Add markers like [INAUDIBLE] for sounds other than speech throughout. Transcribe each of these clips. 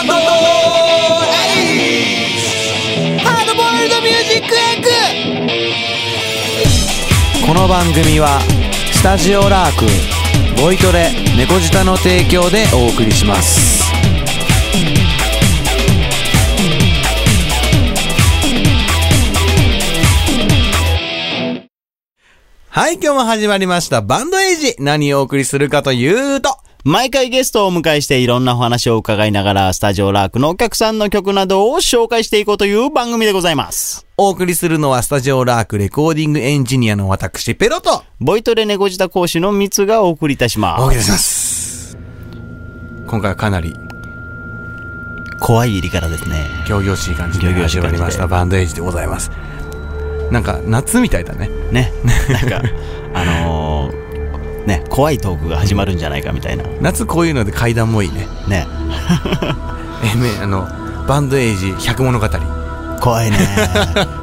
バンドハードボイルドミュージックエッグこの番組はスタジオラークボイトレ猫舌の提供でお送りしますはい、今日も始まりました。バンドエイジ。何をお送りするかというと、毎回ゲストをお迎えしていろんなお話を伺いながら、スタジオラークのお客さんの曲などを紹介していこうという番組でございます。お送りするのはスタジオラークレコーディングエンジニアの私、ペロと、ボイトレネゴジタ講師のミツがお送りいたしおます。送りします。今回はかなり怖い入りからですね。仰々しい感じで仰々しい感じで始まりました BAND AGE でございます。なんか夏みたいだね。ね。[LAUGHS] なんか、[LAUGHS] あのー、ね、怖いトークが始まるんじゃないかみたいな。夏こういうので階段もいいね。ね。[LAUGHS] え、め、あの、バンドエイジ100物語。怖いね。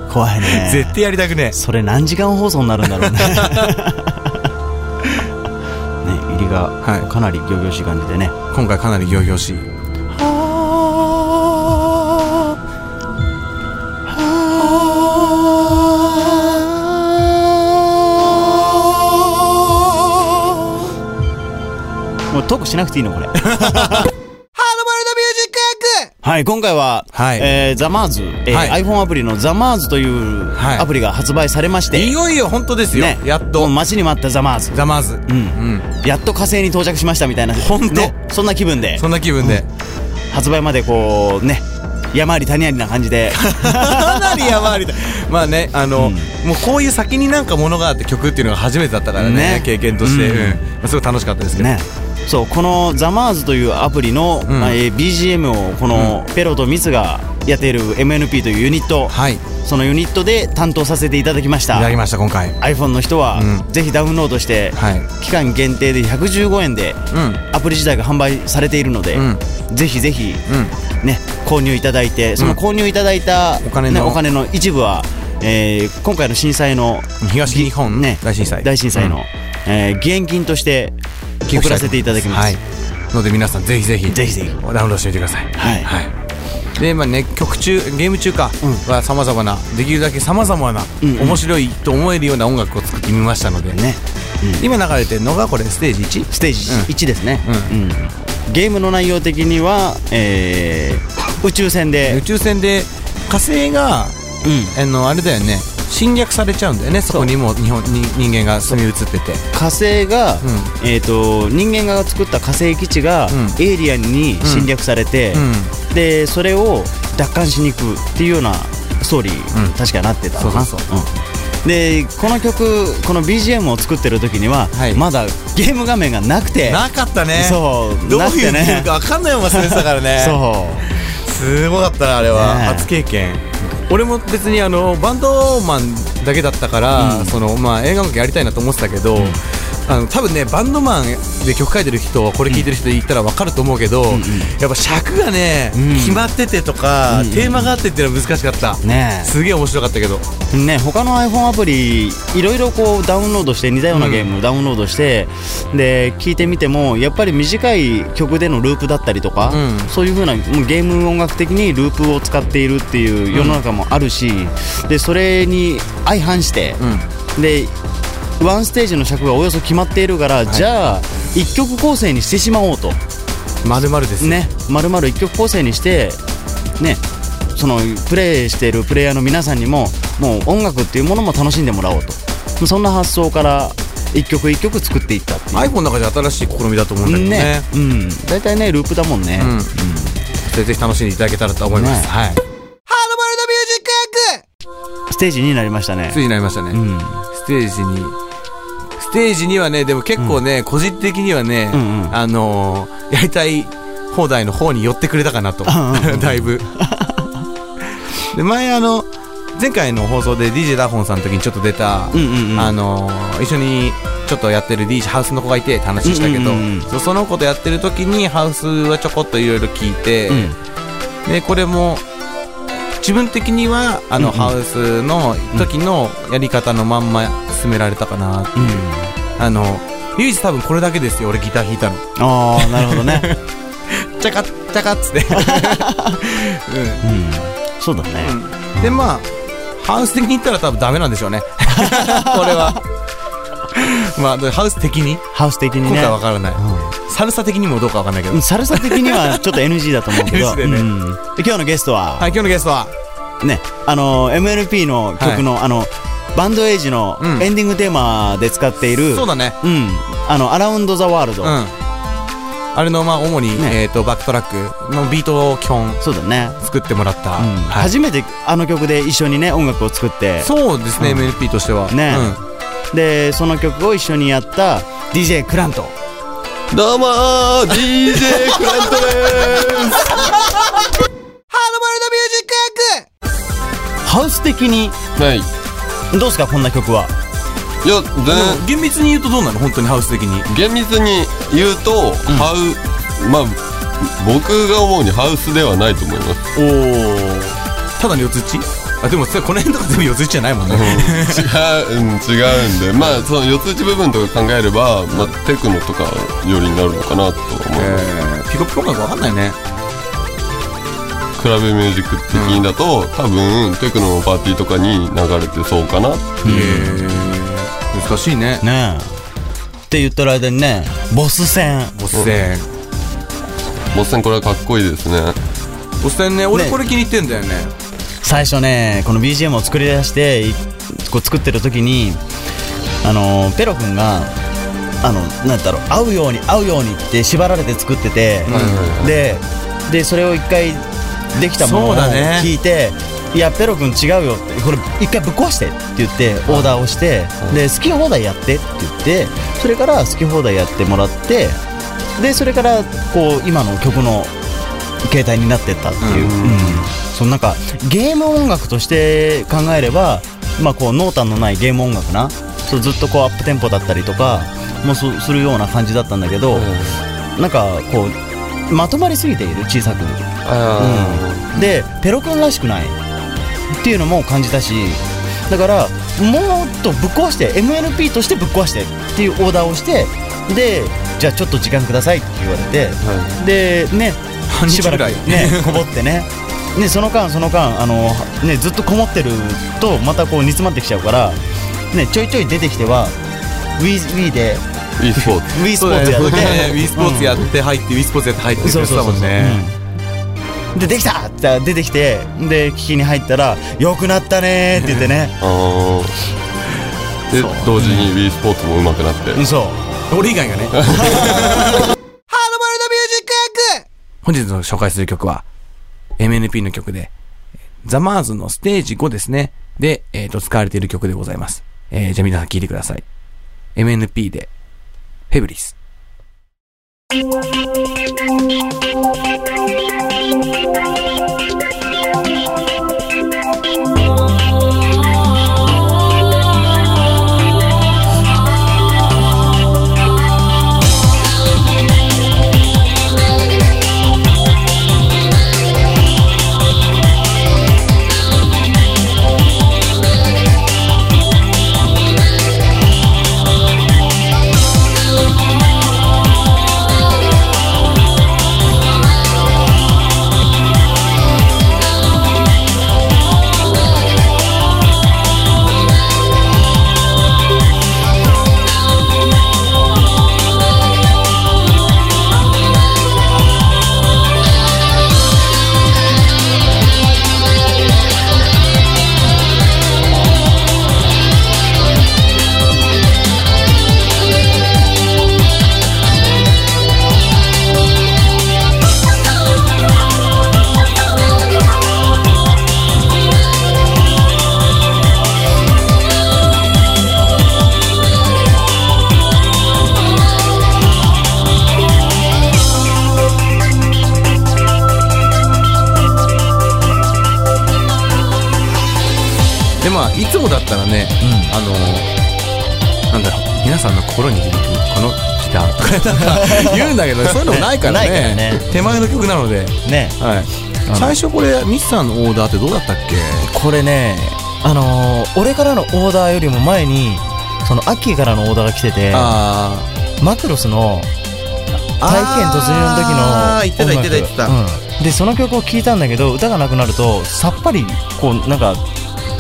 怖いね。[LAUGHS] 絶対やりたくねそれ何時間放送になるんだろうね。[LAUGHS] ね、入りがはいかなり仰々しい感じでね。今回かなり行々しい。トークしなくていいのこれ。[LAUGHS] ハードボイルドミュージックエッグはい、今回は、はいえー、ザマーズ、えーはい iPhone アプリの The MARS というはいアプリが発売されまして、いよいよ本当ですよ。ね、やっともう。待ちに待った The MARS。The MARS。うん。うん。やっと火星に到着しましたみたいな。ほんとね、そんな気分でそ、んな気分で。発売までこう、ね、山あり谷ありな感じで、[LAUGHS] かなり山ありだ。まあね、あの、もうこういう先になんかものがあって曲っていうのが初めてだったからね、ね経験として。ううんん。まあすごい楽しかったですけど。ね。そう、このザマーズというアプリの、うんまあえー BGM をこのペロとミツがやっている MNP というユニット、はい。いそのユニットで担当させていただきましたただきました、今回。iPhone の人は、うんぜひダウンロードして、はい。期間限定で115円でうん。アプリ自体が販売されているので、うんぜひぜひ、うん。ね、購入いただいてその購入いただいた、お金のねお金の一部は、えー今回の震災の東日本ね大震災。大震災の、えー義援金として送らせていただきます、はい。ので皆さんぜひぜひ。ぜひぜひ。ダウンロードしてみてください。はい。はい。で、まあね、曲中、ゲーム中か、うは様々な、できるだけ様々な、うんうん。面白いと思えるような音楽を作ってみましたので、ね、うん。今流れてるのがこれ、ステージ 1? ステージうん。1ですね、うん。うん。ゲームの内容的には、えー宇宙船宇で、宙船で火星が、うん。あの、あれだよね、侵略されちゃうんだよね、そこにもう日本に人間が住み移ってて。火星が、えー、と人間が作った火星基地が、うん。エイリアンに侵略されて、うん。でそれを奪還しに行くっていうようなストーリー、うん。確かなってたそうそうう。ん。でこの曲この BGM を作ってる時には、はい。まだゲーム画面がなくて。なかったね。そう。どういうゲームか分かんないまま進めてたからね。[LAUGHS] そう。すごかったなあれは、ねえ。初経験俺も別にあのバンドマンだけだったから、うん。そのまあ、映画音楽やりたいなと思ってたけど、あの多分ねバンドマンで曲書いてる人これ聞いてる人言ったら分かると思うけど、んうん。やっぱ尺がね、うん。決まっててとか、うんうんテーマがあってっていうのは難しかった、ね。すげえ面白かったけど。えね他の iPhone アプリいろいろこうダウンロードして似たようなゲームをダウンロードして、で聞いてみてもやっぱり短い曲でのループだったりとか、うん。そういう風なもうゲーム音楽的にループを使っているっていう世の中もあるし、でそれに相反して、うん。でワンステージの尺がおよそ決まっているから、じゃあ一曲構成にしてしまおうと。まるまるです。よね丸々一曲構成にしてねそのプレイしているプレイヤーの皆さんにももう音楽っていうものも楽しんでもらおうと。そんな発想から一曲一曲作っていったっていう。iPhone の中で新しい試みだと思うんだけどね。ねうん。大体ねループだもんね、うん。ぜひ楽しんでいただけたらと思います、ね。はい。ハードボイルドミュージックステージになりましたね。ついになりましたね、うん。ステージにステージにはねでも結構ね、個人的にはね、うんうん。あのーやりたい放題の方に寄ってくれたかなと。[LAUGHS] だいぶ。で前あの前回の放送で DJ ダホンさんの時にちょっと出た、うんうんうん。あのー一緒にちょっとやってる DJ ハウスの子がいてって話したけど、うんうんうんその子とやってる時にハウスはちょこっといろいろ聞いて、うん。でこれも自分的にはあの、うんうん。ハウスの時のやり方のまんま進められたかな、うん。あの唯一多分これだけですよ俺ギター弾いたの。ああなるほどね。ち [LAUGHS] チャカチャカっつって、[LAUGHS] うん。そうだね、うん、でまあハウス的に言ったら多分ダメなんでしょうね。[LAUGHS] これは。まあでハウス的に？ハウス的に今ね回は分からない、サルサ的にもどうか分かんないけど、うんサルサ的にはちょっと NG だと思うけど。ね。今日のゲストは、はい今日のゲストは。ね。あの MLP の曲の、あの BAND AGE のうん。エンディングテーマで使っている、そうだね。うん、あの Around the World、うん。あれのまあ主に、ね。えー、とバックトラックのビートを基本そうだね、作ってもらった、うん。はい。初めてあの曲で一緒にね音楽を作って。そうですね、うん。MLP としては。ね。うん。でその曲を一緒にやった DJ クラント。どうもー DJ クラントでーすハウス的にはいどうですかこんな曲は？いやで厳密に言うとどうなの？本当にハウス的に。厳密に言うと、ハウまあ僕が思うにハウスではないと思います、おおただの四つ打ち？あでもさこの辺とか全部四つ打ちじゃないもんね、うん、[LAUGHS] 違う、うん、違うんで。まあその四つ打ち部分とか考えれば、まあ、テクノとかよりになるのかなと思います、えー、ピコピコ感が分かんないねクラブミュージック的にだと、多分テクノのパーティーとかに流れてそうかなへえ難しいね。ねえ。って言ってる間にねボス戦。ボス戦。ボス戦これはかっこいいですね。ボス戦ね俺ね。これ気に入ってんだよね。最初ねこの BGM を作り出していこう作ってる時にあのペロ君があのなんだろう合うように合うようにって縛られて作ってて、ででそれを一回できたものを聞いて「いやペロ君違うよ」って「これ一回ぶっ壊して」って言ってオーダーをしてで好き放題やってって言ってそれから好き放題やってもらってでそれからこう今の曲の形態になってったっていう、うん。うん。そのなんかゲーム音楽として考えればまあこう濃淡のないゲーム音楽なそうずっとこうアップテンポだったりとかもすするような感じだったんだけど、なんかこうまとまりすぎている小さく、あうん、でペロ君らしくないっていうのも感じたしだからもっとぶっ壊して MNP としてぶっ壊してっていうオーダーをしてでじゃあちょっと時間くださいって言われてはでねしばらくね [LAUGHS] こもってね。ねその間その間あの、ね、ずっとこもってるとまたこう煮詰まってきちゃうから、ね、ちょいちょい出てきては Wii でい e スポーツ Wii スポーツやってよね Wii スポーツやって入って Wii スポーツやって入ってってそうそうそうそう。言ってたもんねうん。でできたって出てきてで聞きに入ったら「よくなったね」って言ってね。あー。でそう。同時に Wii スポーツも上手くなって、うんそう俺以外がね。本日の紹介する曲は MNP の曲でザ・マーズのステージ5ですね。で、えー、と使われている曲でございます、えー、じゃあ皆さん聴いてください。MNP でフェブリス言うんだけど [LAUGHS] そういうのもないからね。からね。手前の曲なので、ね。はい、最初これミスさんのオーダーってどうだったっけ？これねあのー俺からのオーダーよりも前にそのアッキーからのオーダーが来ててあマクロスの体験突入の時のあー言ってた言ってた言ってた。うん。でその曲を聴いたんだけど歌がなくなるとさっぱりこうなんか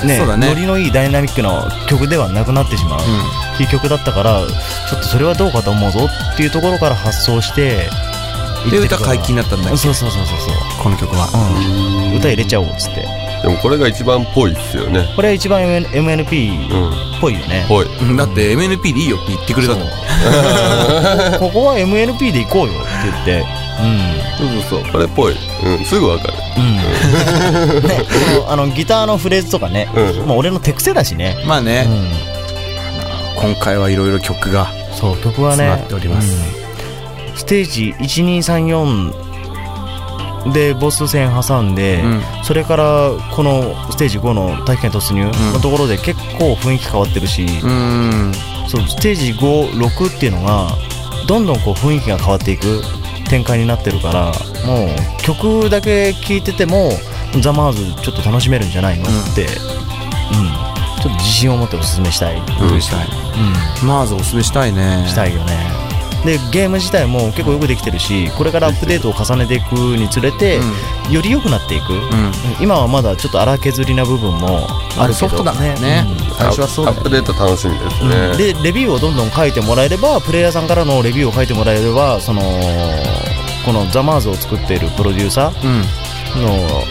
ねそうだね。ノリのいいダイナミックな曲ではなくなってしまう、っていう曲だったからちょっとそれはどうかと思うぞっていうところから発想してで歌解禁になったんだよそうそうそうそうそう。この曲は。うん、歌入れちゃおうっつって。でもこれが一番ぽいっすよね。これは一番 MN MNP うん。っぽいよね、ぽい。うん。だって MNP でいいよって言ってくれたの [LAUGHS] ここは MNP で行こうよって言ってそうそうそう。これっぽい、うん、すぐわかる。うん、うん、ねこのあのギターのフレーズとかね、うん。もう俺の手癖だしね、まあね、うん、今回はいろいろ曲がそう曲はね詰まっております。うん。ステージ1234でボス戦挟んで、うん。それからこのステージ5の体験突入。のところで結構雰囲気変わってるし、うん。そうステージ56っていうのがどんどんこう雰囲気が変わっていく展開になってるからもう曲だけ聴いててもザ・マーズちょっと楽しめるんじゃないの、うんって、うん、ちょっと自信を持っておすすめしたい、おすすめしたいまずおすすめしたいね。したいよねでゲーム自体も結構よくできてるしこれからアップデートを重ねていくにつれて、より良くなっていく、うん、うん今はまだちょっと荒削りな部分もあるけど。ソフトだね。ねうん。最初はそうだよアップデート楽しみですね、でレビューをどんどん書いてもらえればプレイヤーさんからのレビューを書いてもらえればそのこの「ザ・マーズを作っているプロデューサーうん。の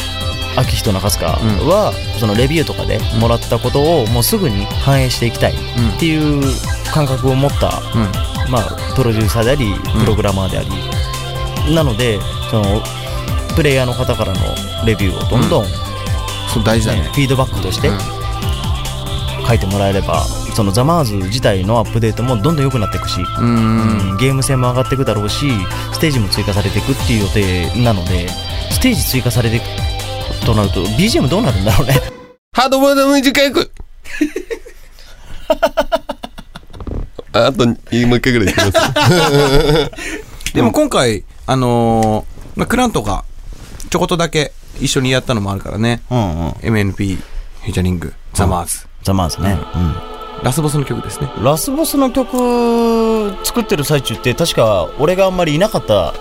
秋人中塚は、そのレビューとかでもらったことをもうすぐに反映していきたいっていう感覚を持った、うんまあ、プロデューサーでありプログラマーであり、なのでそのプレイヤーの方からのレビューをどんどん、そう大事だね。ねフィードバックとしてうん。書いてもらえれば、そのザ・マーズ自体のアップデートもどんどん良くなっていくし、うん。うんゲーム性も上がっていくだろうしステージも追加されていくっていう予定なのでステージ追加されていくとなると BGM どうなるんだろうね。ハードボード短くああともう一回ぐらいいきます。[LAUGHS] でも今回あのーまあクラントがちょこっとだけ一緒にやったのもあるからね。うんうん。 MLP featuring The MARS ザ・マーズね、ラスボスの曲ですね。うん、ラスボスの曲作ってる最中って確か俺があんまりいなかった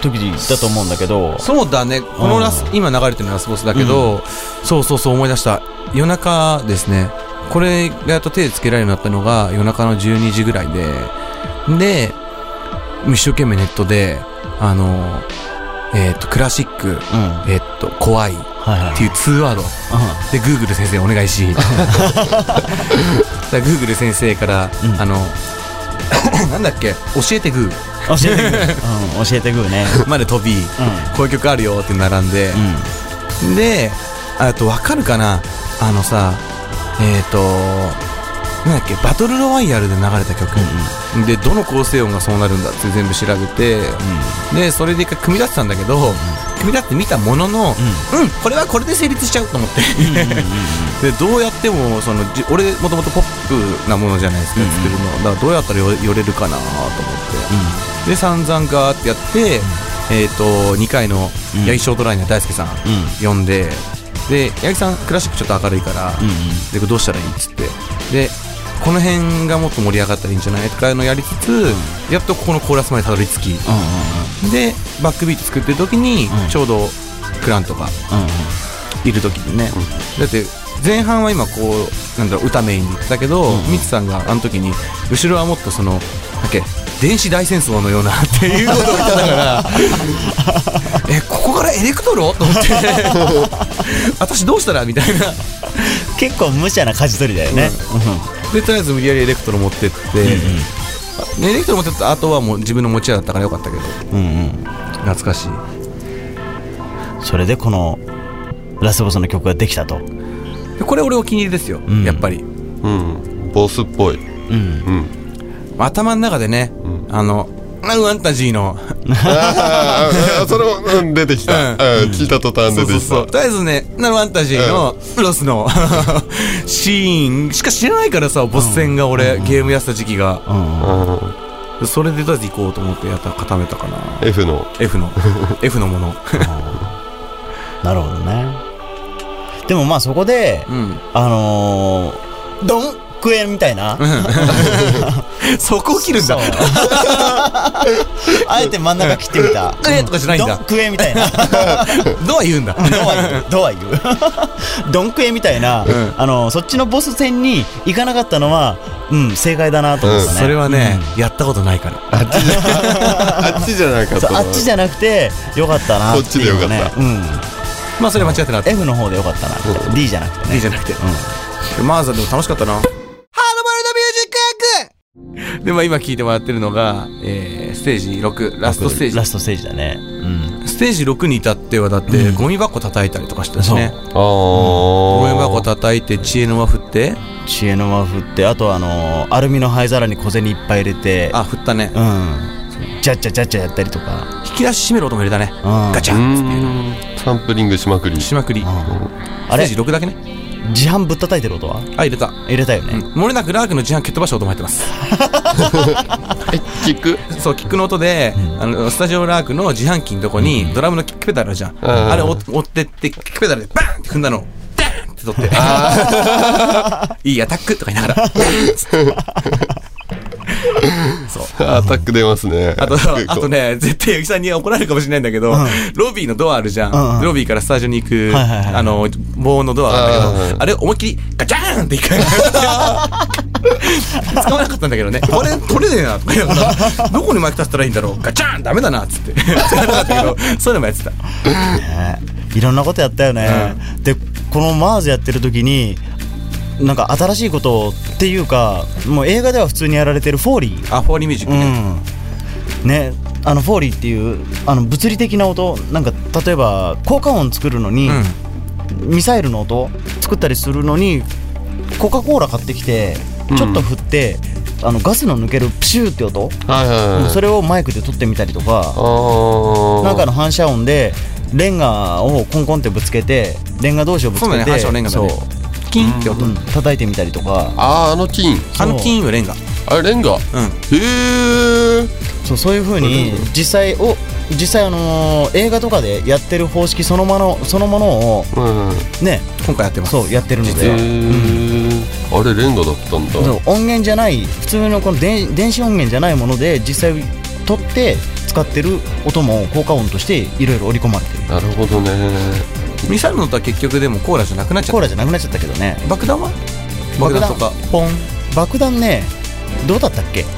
時だと思うんだけど。そうだね。このラス、今流れてるのラスボスだけど、そうそうそう思い出した。夜中ですねこれがやっと手つけられるようになったのが夜中の12時ぐらいでで一生懸命ネットであのえっ、とクラシック、うん。はいえっ、と怖いっはいていう2ワード。で Google 先生お願いし。[LAUGHS] だから Google 先生から、うん。あの [COUGHS] なんだっけ？教えてグ教えてグー、うん、教えてグーね。ー [LAUGHS] まで飛び、こういう曲あるよって並んで、うん。で、あとわかるかな？あのさ、えっ、ー、と、なんだっけ、バトルロワイヤルで流れた曲。で、どの構成音がそうなるんだって全部調べて、で、それで一回組み立てたんだけど、組み立ててみたものの、うん、これはこれで成立しちゃうと思って。で、どうやっても、その、じ俺、もともとポップなものじゃないですか、うんうん作るの。だからどうやったらよ寄れるかなと思って。で、散々ガーってやって、えっ、と、2回の、うん。八木ショートラインの大輔さん、うん。読んでで八木さんクラシックちょっと明るいから、うんうん。でどうしたらいいっつって。でこの辺がもっと盛り上がったらいいんじゃないとかいうのをやりつつ、やっとここのコーラスまでたどり着き、うんでバックビート作ってる時に、うん。ちょうどクラントがうんうん。いる時にね、だって前半は今こうなんだろう歌メインにけど、うんうん。ミツさんがあの時に後ろはもっとそのだっけ電子大戦争のようなっていうことを言ってたから。[LAUGHS] えここからエレクトロ？と思って。私どうしたら？みたいな。結構無茶な舵取りだよね。でとりあえず無理やりエレクトロ持ってって、でエレクトロ持ってった後はもう自分の持ち屋だったからよかったけど。うんうん。うん懐かしい。それでこのラスボスの曲ができたと。でこれ俺お気に入りですよ、ん。やっぱり。うん。ボスっぽい。うん。うん頭の中でね、あのファンタジーの。あそれもうん出てきた、うん。うん聞いた途端出てきた。そうそうそう。とりあえずねファンタジーのロスの [LAUGHS] シーン。しか知らないからさボス戦が俺、ゲームやってた時期が。うん。うんそれでとりあえず行こうと思ってやった固めたかな。F の。F の。[LAUGHS] F のもの。なるほどね。でもまあそこでうん。あのードンクエみたいな。[LAUGHS] そこを切るんだ。あえて真ん中切ってみた。えとかじゃないんだドンクエみたいな。[LAUGHS] ドア言うんだ。ドア言う。ドア言う。[LAUGHS] ドンクエみたいな、あの、そっちのボス戦に行かなかったのは、うん、正解だなと思ったね。それはね、やったことないから。あっちじゃあっちじゃなかっあっちじゃなくて、よかったな。こっちでよかったうん。まあそれ間違ってなかった。F の方でよかったなって。D じゃなくてね。D じゃなくて。まずはでも楽しかったな。ハードボイルドミュージックで、まあ今聞いてもらってるのが、えー、ステージ6、ラストステージラ。ストステージだね。うん。ステージ6に至ってはだって、うんゴミ箱叩いたりとかしてたしね。あーゴミ箱叩いて、知恵の輪振って、知恵の輪振って、あとあのーアルミの灰皿に小銭いっぱい入れて、あ、振ったね。うん。ジャッチャジャッチャやったりとか。引き出し閉める音も入れたね。うんガチャうンっていうサンプリングしまくりしまくり。あれ？ステージ6だけね。自販ぶったたいてる音は？あ、入れた。入れたよね。うん。漏れなくラークの自販蹴っ飛ばした音も入ってます。[LAUGHS] え聞くそう、キックの音で、あの、スタジオラークの自販機のとこに、ドラムのキックペダルあるじゃん。ん。あれを追ってって、キックペダルでバーンって踏んだの。を、ダーンって取って、[LAUGHS] いいアタックとか言いながら、[LAUGHS] そう。アタック出ますね。あと、あとね、絶対八木さんに怒られるかもしれないんだけど、ロビーのドアあるじゃん。うんうん。ロビーからスタジオに行く、はいはいはい。あの、棒のドアあるんだうんうんけど、あれ思いっきりガチャーンって一回。[LAUGHS] 使わなかったんだけどね。あれ取れねえなとか言いながら、どこにマイク立てたらいいんだろうガチャーンダメだなっつって。[LAUGHS] 使わなかったけど、そういうのもやってた。ねいろんなことやったよね。で、このマーズやってる時に、なんか新しいことっていうか、もう映画では普通にやられてるフォーリー。あ、フォーリーミュージックね。うん。ね、あの Foley っていうあの物理的な音なんか例えば効果音作るのに、ミサイルの音作ったりするのにコカ・コーラ買ってきてちょっと振って、あのガスの抜けるプシューって音、はいはいはい。それをマイクで撮ってみたりとかなんかの反射音でレンガをコンコンってぶつけてレンガ同士をぶつけてそうだね反射音レンガだね。そう。キンって音。うん叩いてみたりとか。あーあの金あの金はレンガ。あれレンガ？へうん。えそうそういう風に実際を実際あのー映画とかでやってる方式そのものそのものをうんへね。今回やってます。そうやってるの実で、えうん。あれレンガだったんだ。音源じゃない普通のこの電電子音源じゃないもので実際撮って使ってる音も効果音としていろいろ織り込まれてる。なるほどね。ミサイルの音は結局でもコーラじゃなくなっちゃっコーラじゃなくなっちゃったけどね。た。爆弾は？爆弾とか、ポン。爆弾ねどうだったっけ？[LAUGHS]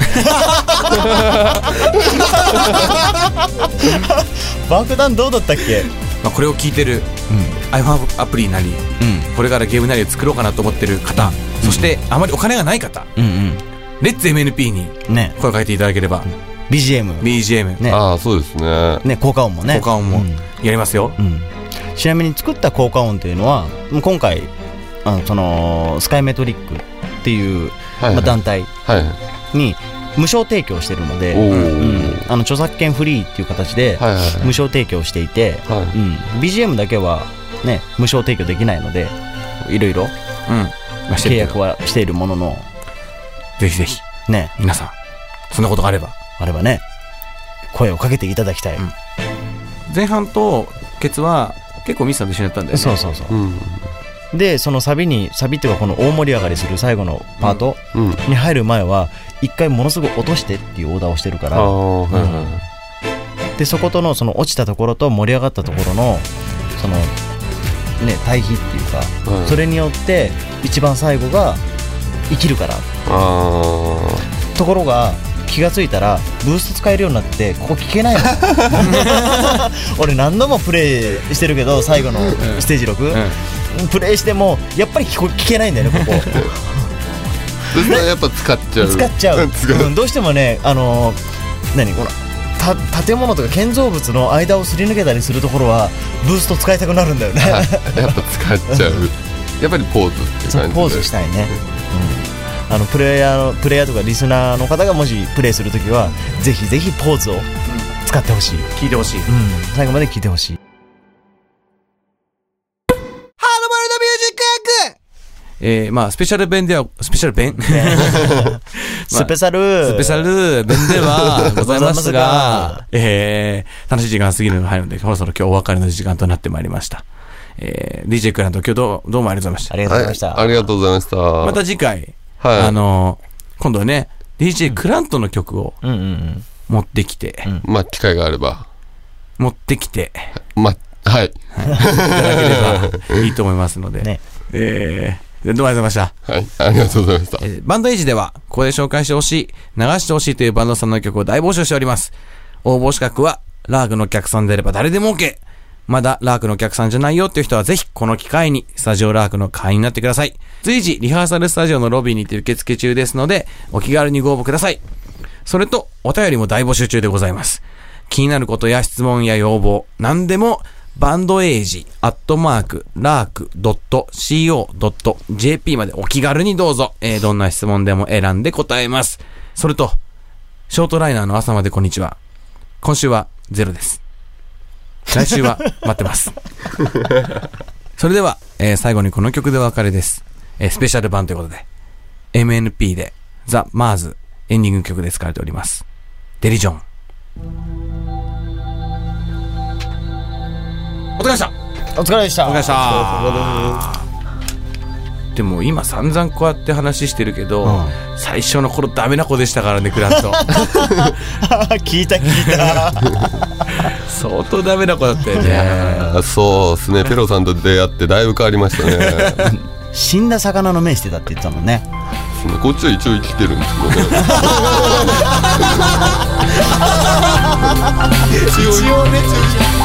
爆弾どうだったっけ？まあ、これを聞いてる iPhone アプリなり、うん。これからゲームなりを作ろうかなと思ってる方、そしてあまりお金がない方、うんレッツ MNP にうんね。声をかけていただければ、BGM BGM、ね。ああそうですね。ね効果音もね。効果音もうん。やりますよ。うん。ちなみに作った効果音というのは今回あのそのスカイメトリックっていう、はいまあ、団体はいに無償提供してるので、おうん。ーあの著作権フリーっていう形で無償提供していて、はい。うん、BGM だけは、ね、無償提供できないのでいろいろうん。まあ、して契約はしているものの、ぜひぜひ、ね、皆さん、そんなことがあれば。あればね声をかけていただきたい、うん。前半とケツは結構ミスさんと一緒にやったんだよね。そうそうそう。うんでそのサビにサビっていうかこの大盛り上がりする最後のパートうんに入る前は一回ものすごい落としてっていうオーダーをしてるからでそことのその落ちたところと盛り上がったところのそのね対比っていうか、はいそれによって一番最後が生きるから。あところが気がついたらブースト使えるようになってここ聞けないの。[LAUGHS] [LAUGHS] 俺何度もプレイしてるけど最後のステージ6、プレイしてもやっぱり聞こ聞けないんだよねここ。あそしたらやっぱ使っちゃう。使っちゃう、[LAUGHS] 使う。うんどうしてもねあのー何？このた建物とか建造物の間をすり抜けたりするところはブースト使いたくなるんだよね、はい。やっぱ使っちゃう。[LAUGHS] やっぱりポーズって感じでポーズしたいね、うん、あのプレイヤーのプレイヤーとかリスナーの方がもしプレイするときはぜひぜひポーズを使ってほしい、聞いてほしい。うん、最後まで聞いてほしいえー、まあ、スペシャル弁では、スペシャル弁？[LAUGHS] スペシャルスペシャル弁では [LAUGHS] ございますがが、えー、楽しい時間過ぎるのが入るので、そろそろ今日お別れの時間となってまいりました。えー、DJ クラント今日どうどうもありがとうございましたあ。りがとうございました、はい、ありがとうございましたまた次回、はいあの、今度はね、DJ クラントの曲をうんうんうん。持ってきて、まあ、機会があれば。持ってきて、まあ、はい。いただければいいと思いますので。ねえー、どうもありがとうございました。はい。ありがとうございました。えーバンドエイジでは、ここで紹介してほしい、流してほしいというバンドさんの曲を大募集しております。応募資格は、ラークのお客さんであれば誰でも OK。まだラークのお客さんじゃないよっていう人はぜひこの機会にスタジオラークの会員になってください。随時リハーサルスタジオのロビーにて受付中ですので、お気軽にご応募ください。それと、お便りも大募集中でございます。気になることや質問や要望、何でも、バンドエイジ、アットマーク、ラーク、ドット、co, jp までお気軽にどうぞ、えーどんな質問でも選んで答えます。それと、ショートライナーの朝までこんにちは。今週はゼロです。来週は [LAUGHS] 待ってます。それでは、えー最後にこの曲でお別れです。えースペシャル版ということで、MNP で、ザ・マーズ、エンディング曲で使われております。デリジョン。お疲れ様でしたお疲れでした。お疲れ様でしたでも今散々こうやって話してるけど、うん最初の頃ダメな子でしたからね、クラント。[LAUGHS] 聞いた聞いた。相当ダメな子だったよね。あそうですね。ペロさんと出会ってだいぶ変わりましたね。[LAUGHS] 死んだ魚の目してたって言ってたもんね。こっちは一応生きてるんですけどね。[LAUGHS] 一応ね。